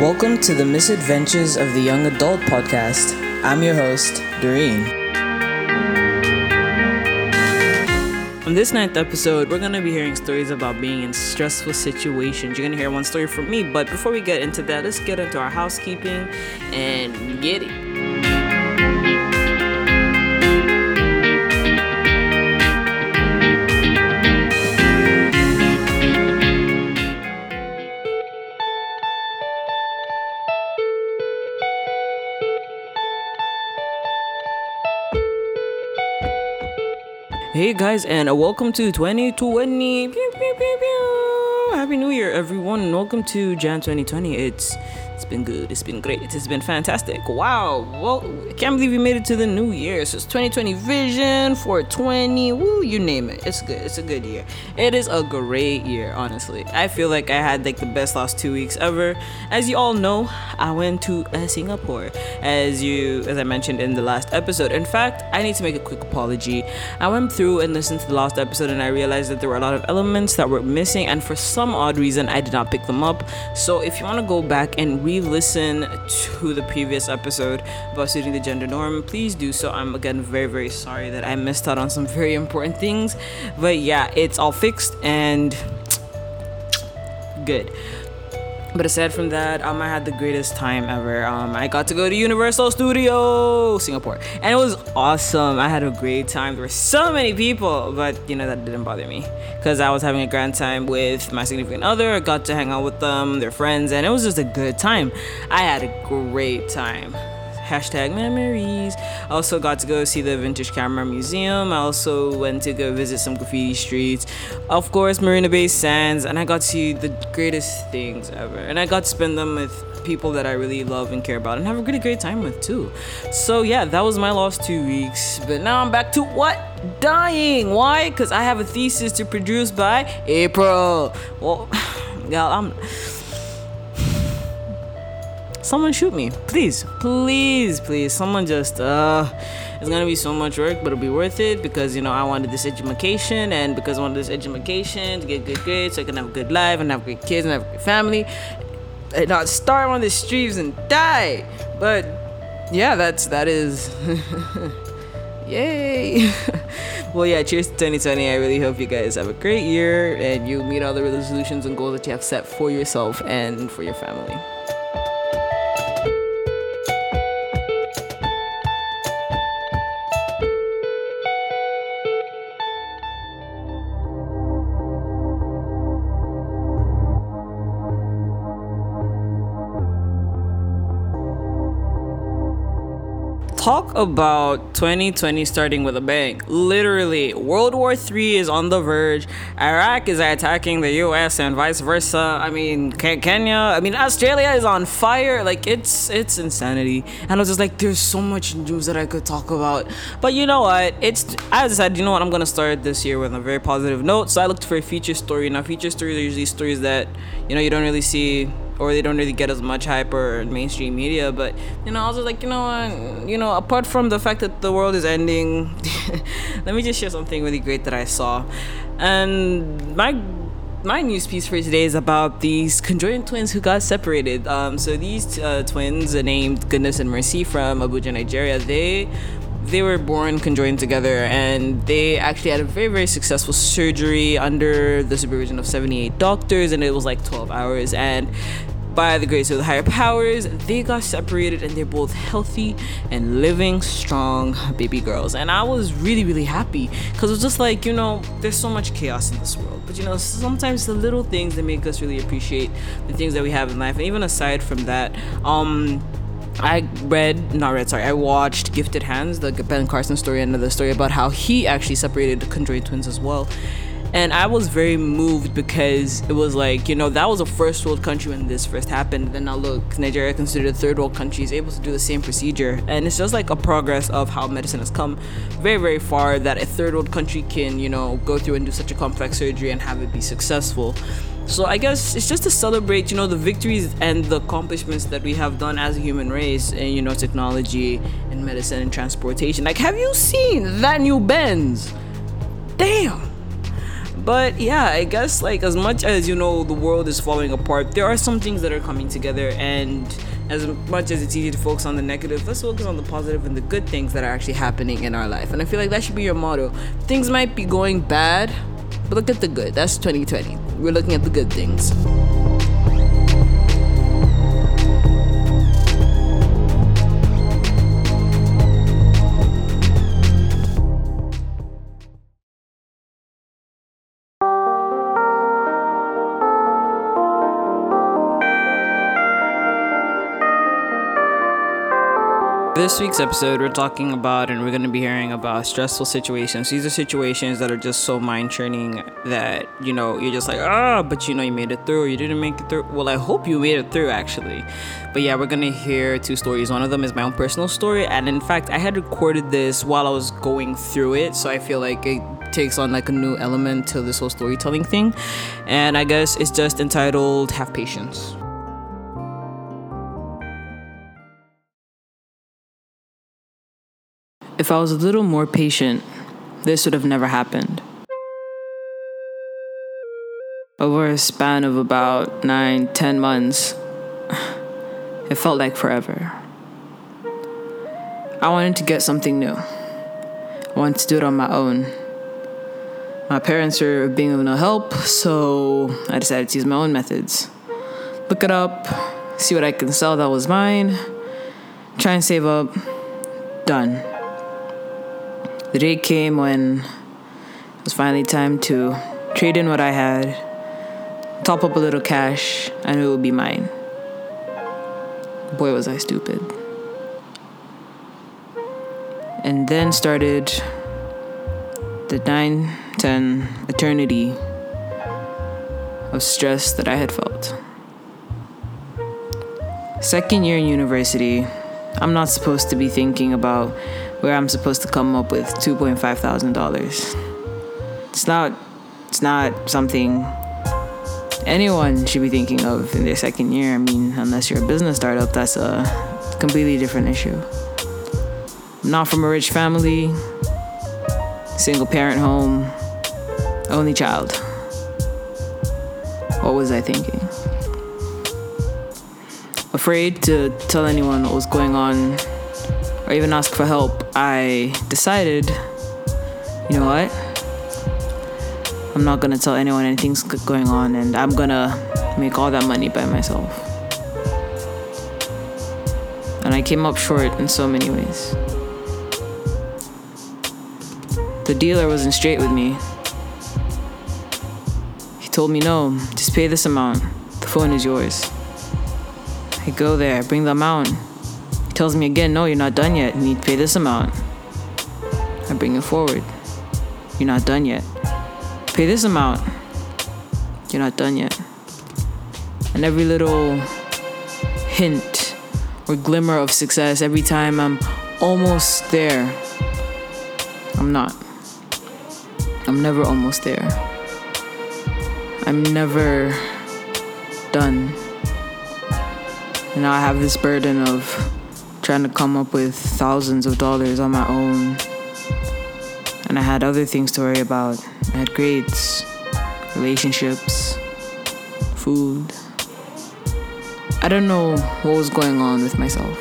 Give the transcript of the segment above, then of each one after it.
Welcome to the Misadventures of the Young Adult podcast. I'm your host, Doreen. On this ninth episode, we're going to be hearing stories about being in stressful situations. You're going to hear one story from me, but before we get into that, let's get into our housekeeping and get it. Hey guys, and welcome to 2020. Pew, pew, pew, Happy New Year, everyone, and welcome to Jan 2020. It's it's been good. It's been great. It's been fantastic. Wow. Well, I can't believe we made it to the new year. So it's 2020 vision, 420, woo, you name it. It's good. It's a good year. It is a great year, honestly. I feel like I had like the best last two weeks ever. As you all know, I went to uh, Singapore, as you, as I mentioned in the last episode. In fact, I need to make a quick apology. I went through and listened to the last episode, and I realized that there were a lot of elements that were missing, and for some odd reason, I did not pick them up. So if you want to go back and re-listen to the previous episode about suiting the gender norm, please do so. I'm again very very sorry that I missed out on some very important things, but yeah, it's all fixed and good. But aside from that, um, I had the greatest time ever. Um, I got to go to Universal Studio Singapore, and it was awesome. I had a great time. There were so many people, but you know that didn't bother me because I was having a grand time with my significant other. I got to hang out with them, their friends, and it was just a good time. I had a great time hashtag memories. I also got to go see the Vintage Camera Museum. I also went to go visit some graffiti streets. Of course, Marina Bay Sands, and I got to see the greatest things ever. And I got to spend them with people that I really love and care about and have a really great time with too. So yeah, that was my last two weeks. But now I'm back to what? Dying. Why? Because I have a thesis to produce by April. Well, yeah, I'm someone shoot me. Please please please. Someone just uh it's gonna be so much work but it'll be worth it because you know i wanted this education and because i wanted this education to get good grades so i can have a good life and have great kids and have a great family and not starve on the streets and die. But yeah that's that is yay. Well yeah cheers to 2020 i really hope you guys have a great year and you meet all the resolutions and goals that you have set for yourself and for your family about 2020 starting with a bang. Literally, World War III is on the verge. Iraq is attacking the US and vice versa. I mean, Kenya, I mean, Australia is on fire. Like it's it's insanity. And I was just like there's so much news that I could talk about. But you know what? It's I decided, you know what? I'm going to start this year with a very positive note. So I looked for a feature story. Now, feature stories are usually stories that, you know, you don't really see or they don't really get as much hype or mainstream media. But you know, I was like, you know what, you know, apart from the fact that the world is ending, let me just share something really great that I saw, and my my news piece for today is about these conjoined twins who got separated. Um, so these uh, twins, named Goodness and Mercy from Abuja, Nigeria, they they were born conjoined together and they actually had a very very successful surgery under the supervision of 78 doctors and it was like 12 hours and by the grace of the higher powers, they got separated and they're both healthy and living strong baby girls. And I was really, really happy because it was just like, you know, there's so much chaos in this world. But, you know, sometimes the little things that make us really appreciate the things that we have in life. And even aside from that, um, I read, not read, sorry, I watched Gifted Hands, the Ben Carson story, another story about how he actually separated the conjoined twins as well. And I was very moved because it was like, you know, that was a first world country when this first happened. Then now look, Nigeria considered a third world country is able to do the same procedure. And it's just like a progress of how medicine has come very, very far that a third world country can, you know, go through and do such a complex surgery and have it be successful. So I guess it's just to celebrate, you know, the victories and the accomplishments that we have done as a human race in, you know, technology and medicine and transportation. Like, have you seen that new Benz? Damn But yeah, I guess like as much as you know the world is falling apart, there are some things that are coming together and as much as it's easy to focus on the negative, let's focus on the positive and the good things that are actually happening in our life. And I feel like that should be your motto. Things might be going bad, but look at the good. That's 2020. We're looking at the good things. This week's episode, we're talking about and we're going to be hearing about stressful situations. These are situations that are just so mind churning that, you know, you're just like, ah, but you know, you made it through you didn't make it through. Well, I hope you made it through actually. But yeah, we're going to hear two stories. One of them is my own personal story. And in fact, I had recorded this while I was going through it. So I feel like it takes on like a new element to this whole storytelling thing. And I guess it's just entitled Have Patience. If I was a little more patient, this would have never happened. Over a span of about nine, ten months, it felt like forever. I wanted to get something new. I wanted to do it on my own. My parents were being of no help, so I decided to use my own methods. Look it up, see what I can sell that was mine, try and save up. Done. The day came when it was finally time to trade in what I had, top up a little cash, and it would be mine. Boy, was I stupid. And then started the 9, 10 eternity of stress that I had felt. Second year in university, I'm not supposed to be thinking about where I'm supposed to come up with two point five thousand dollars. It's not it's not something anyone should be thinking of in their second year. I mean, unless you're a business startup, that's a completely different issue. I'm not from a rich family, single parent home, only child. What was I thinking? Afraid to tell anyone what was going on or even ask for help, I decided, you know what? I'm not gonna tell anyone anything's going on, and I'm gonna make all that money by myself. And I came up short in so many ways. The dealer wasn't straight with me. He told me, no, just pay this amount. The phone is yours. I go there, bring the amount tells me again, no, you're not done yet. You need to pay this amount. I bring it forward. You're not done yet. Pay this amount. You're not done yet. And every little hint or glimmer of success, every time I'm almost there, I'm not. I'm never almost there. I'm never done. And now I have this burden of trying to come up with thousands of dollars on my own. And I had other things to worry about. I had grades, relationships, food. I don't know what was going on with myself.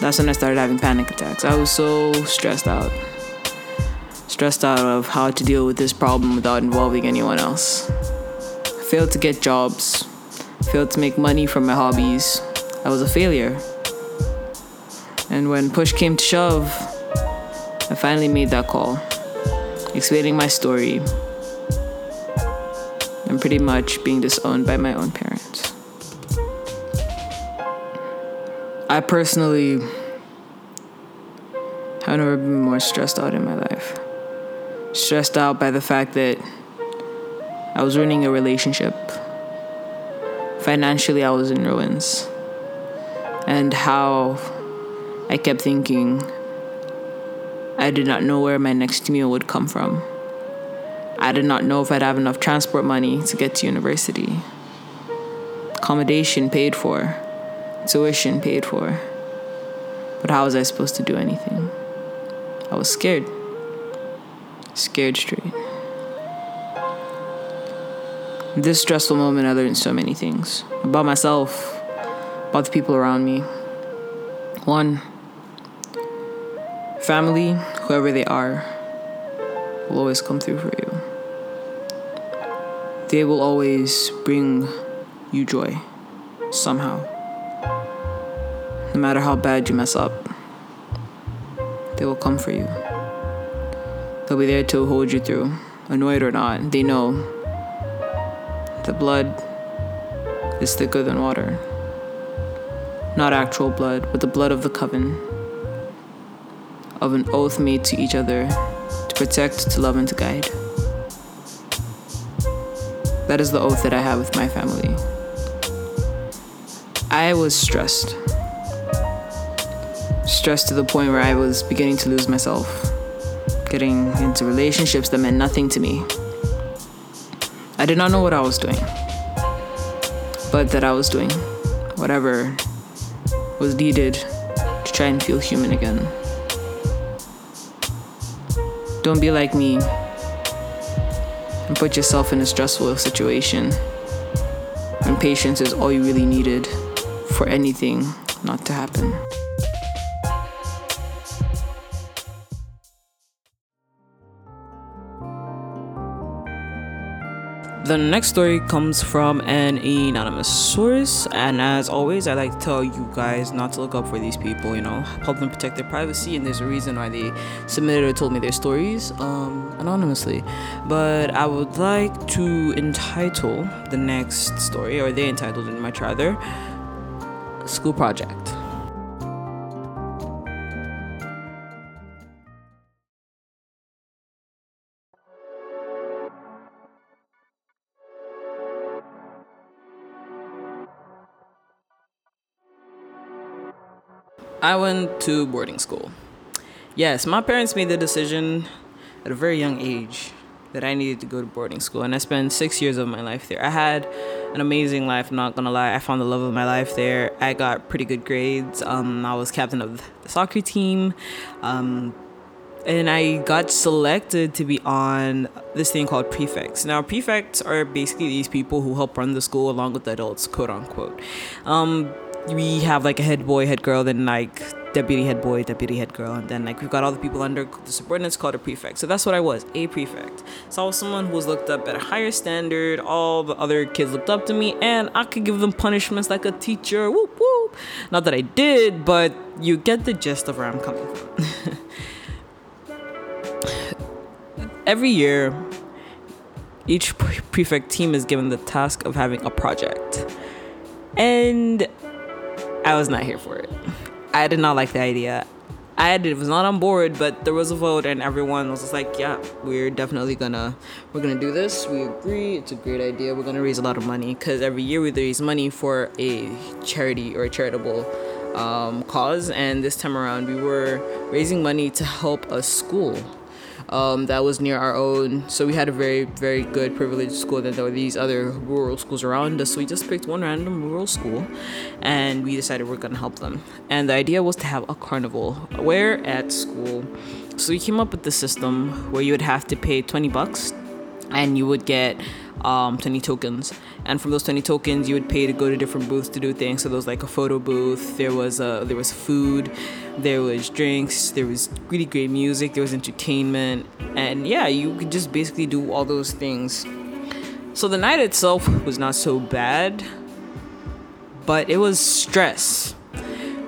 That's when I started having panic attacks. I was so stressed out. Stressed out of how to deal with this problem without involving anyone else. I failed to get jobs, failed to make money from my hobbies, I was a failure. And when push came to shove, I finally made that call, explaining my story, and pretty much being disowned by my own parents. I personally have never been more stressed out in my life. Stressed out by the fact that I was ruining a relationship. Financially, I was in ruins and how I kept thinking I did not know where my next meal would come from. I did not know if I'd have enough transport money to get to university. Accommodation paid for, tuition paid for. But how was I supposed to do anything? I was scared. Scared straight. this stressful moment, I learned so many things about myself, about the people around me. One, family, whoever they are, will always come through for you. They will always bring you joy somehow. No matter how bad you mess up, they will come for you. They'll be there to hold you through, annoyed or not. They know the blood is thicker than water. Not actual blood, but the blood of the coven, of an oath made to each other to protect, to love, and to guide. That is the oath that I have with my family. I was stressed. Stressed to the point where I was beginning to lose myself, getting into relationships that meant nothing to me. I did not know what I was doing, but that I was doing whatever was needed to try and feel human again. Don't be like me and put yourself in a stressful situation when patience is all you really needed for anything not to happen. The next story comes from an anonymous source, and as always, I like to tell you guys not to look up for these people. You know, help them protect their privacy, and there's a reason why they submitted or told me their stories um, anonymously. But I would like to entitle the next story, or they entitled it much rather, "School Project." I went to boarding school. Yes, my parents made the decision at a very young age that I needed to go to boarding school, and I spent six years of my life there. I had an amazing life, not gonna lie. I found the love of my life there. I got pretty good grades. Um, I was captain of the soccer team. Um, and I got selected to be on this thing called prefects. Now, prefects are basically these people who help run the school along with the adults, quote unquote. Um, we have like a head boy, head girl, then like deputy head boy, deputy head girl, and then like we've got all the people under the subordinates called a prefect. So that's what I was, a prefect. So I was someone who was looked up at a higher standard. All the other kids looked up to me, and I could give them punishments like a teacher. Whoop whoop. Not that I did, but you get the gist of where I'm coming from. Every year, each prefect team is given the task of having a project. And I was not here for it. I did not like the idea. I did, was not on board, but there was a vote, and everyone was just like, "Yeah, we're definitely gonna, we're gonna do this. We agree. It's a great idea. We're gonna raise a lot of money because every year we raise money for a charity or a charitable um, cause, and this time around we were raising money to help a school um, that was near our own. So we had a very, very good privileged school. Then there were these other rural schools around us. So we just picked one random rural school and we decided we're going to help them. And the idea was to have a carnival where at school. So we came up with the system where you would have to pay 20 bucks and you would get um, 20 tokens. And from those 20 tokens you would pay to go to different booths to do things. So there was like a photo booth there was a there was food there was drinks there was really great music there was entertainment. And yeah you could just basically do all those things. So the night itself was not so bad but it was stress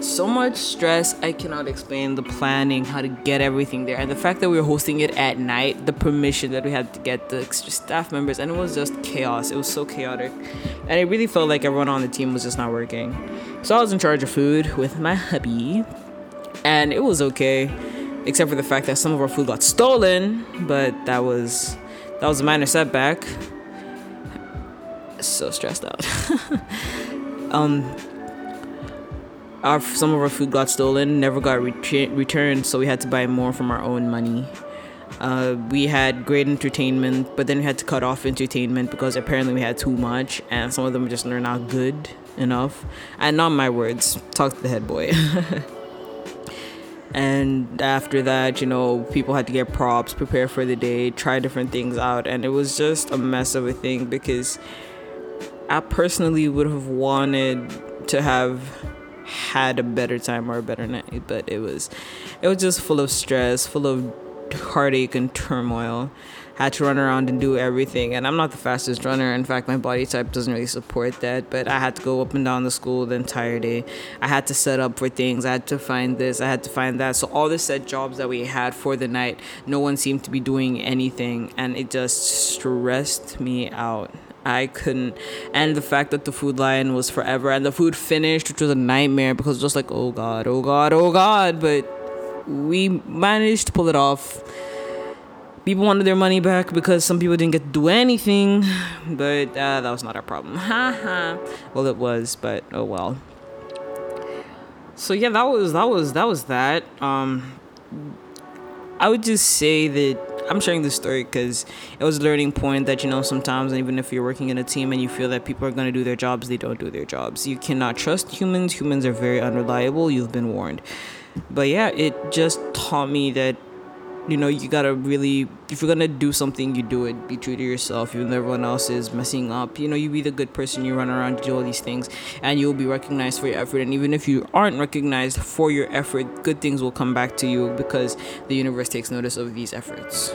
so much stress i cannot explain the planning how to get everything there and the fact that we were hosting it at night the permission that we had to get the extra staff members and it was just chaos. It was so chaotic. And it really felt like everyone on the team was just not working. So i was in charge of food with my hubby and it was okay except for the fact that some of our food got stolen but that was that was a minor setback. So stressed out. Um our some of our food got stolen, never got ret- returned, so we had to buy more from our own money. Uh, we had great entertainment, but then we had to cut off entertainment because apparently we had too much, and some of them just are not good enough. And not my words. Talk to the head boy. and after that you know people had to get props prepare for the day try different things out and it was just a mess of a thing because i personally would have wanted to have had a better time or a better night but it was it was just full of stress full of heartache and turmoil had to run around and do everything. And I'm not the fastest runner. In fact, my body type doesn't really support that. But I had to go up and down the school the entire day. I had to set up for things. I had to find this. I had to find that. So all the set jobs that we had for the night, no one seemed to be doing anything, and it just stressed me out. I couldn't. And the fact that the food line was forever and the food finished, which was a nightmare because it was just like, oh God, oh God, oh God. But we managed to pull it off people wanted their money back because some people didn't get to do anything, but uh, that was not our problem. well, it was, but oh well. So yeah, that was that was that was that. Um, I would just say that I'm sharing this story because it was a learning point that you know sometimes even if you're working in a team and you feel that people are going to do their jobs, they don't do their jobs. You cannot trust humans. Humans are very unreliable. You've been warned. But yeah, it just taught me that you know you gotta really if you're gonna do something you do it. Be true to yourself. Even though everyone else is messing up. You know you be the good person. You run around do all these things and you'll be recognized for your effort. And even if you aren't recognized for your effort good things will come back to you because the universe takes notice of these efforts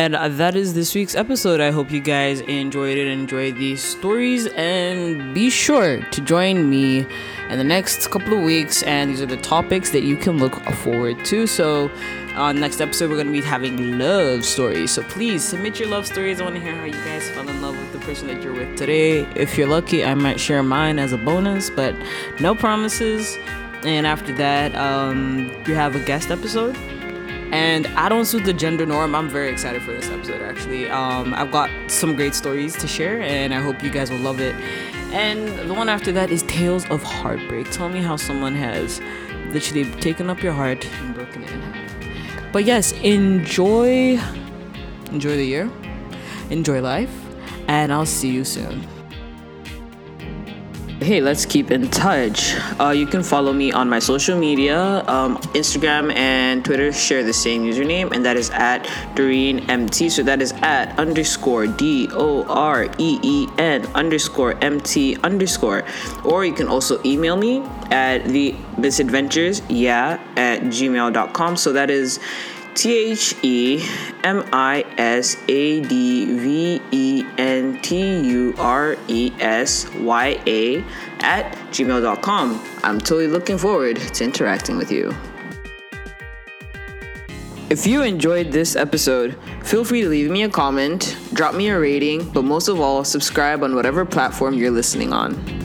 And uh, that is this week's episode. I hope you guys enjoyed it, enjoyed these stories, and be sure to join me in the next couple of weeks. And these are the topics that you can look forward to. So, on uh, next episode, we're going to be having love stories. So, please submit your love stories. I want to hear how you guys fell in love with the person that you're with today. If you're lucky, I might share mine as a bonus, but no promises. And after that, um, you have a guest episode and I don't suit the gender norm. I'm very excited for this episode, actually. Um, I've got some great stories to share, and I hope you guys will love it. And the one after that is Tales of Heartbreak. Tell me how someone has literally taken up your heart and broken it in half. But yes, enjoy, enjoy the year, enjoy life, and I'll see you soon. Hey, let's keep in touch. Uh, you can follow me on my social media. Um, Instagram and Twitter share the same username, and that is at Doreen MT. So that is at underscore D O R E E N underscore MT underscore. Or you can also email me at the misadventures, yeah, at gmail.com. So that is T H E M I S A D V E N T U R E S Y A at gmail.com. I'm totally looking forward to interacting with you. If you enjoyed this episode, feel free to leave me a comment, drop me a rating, but most of all, subscribe on whatever platform you're listening on.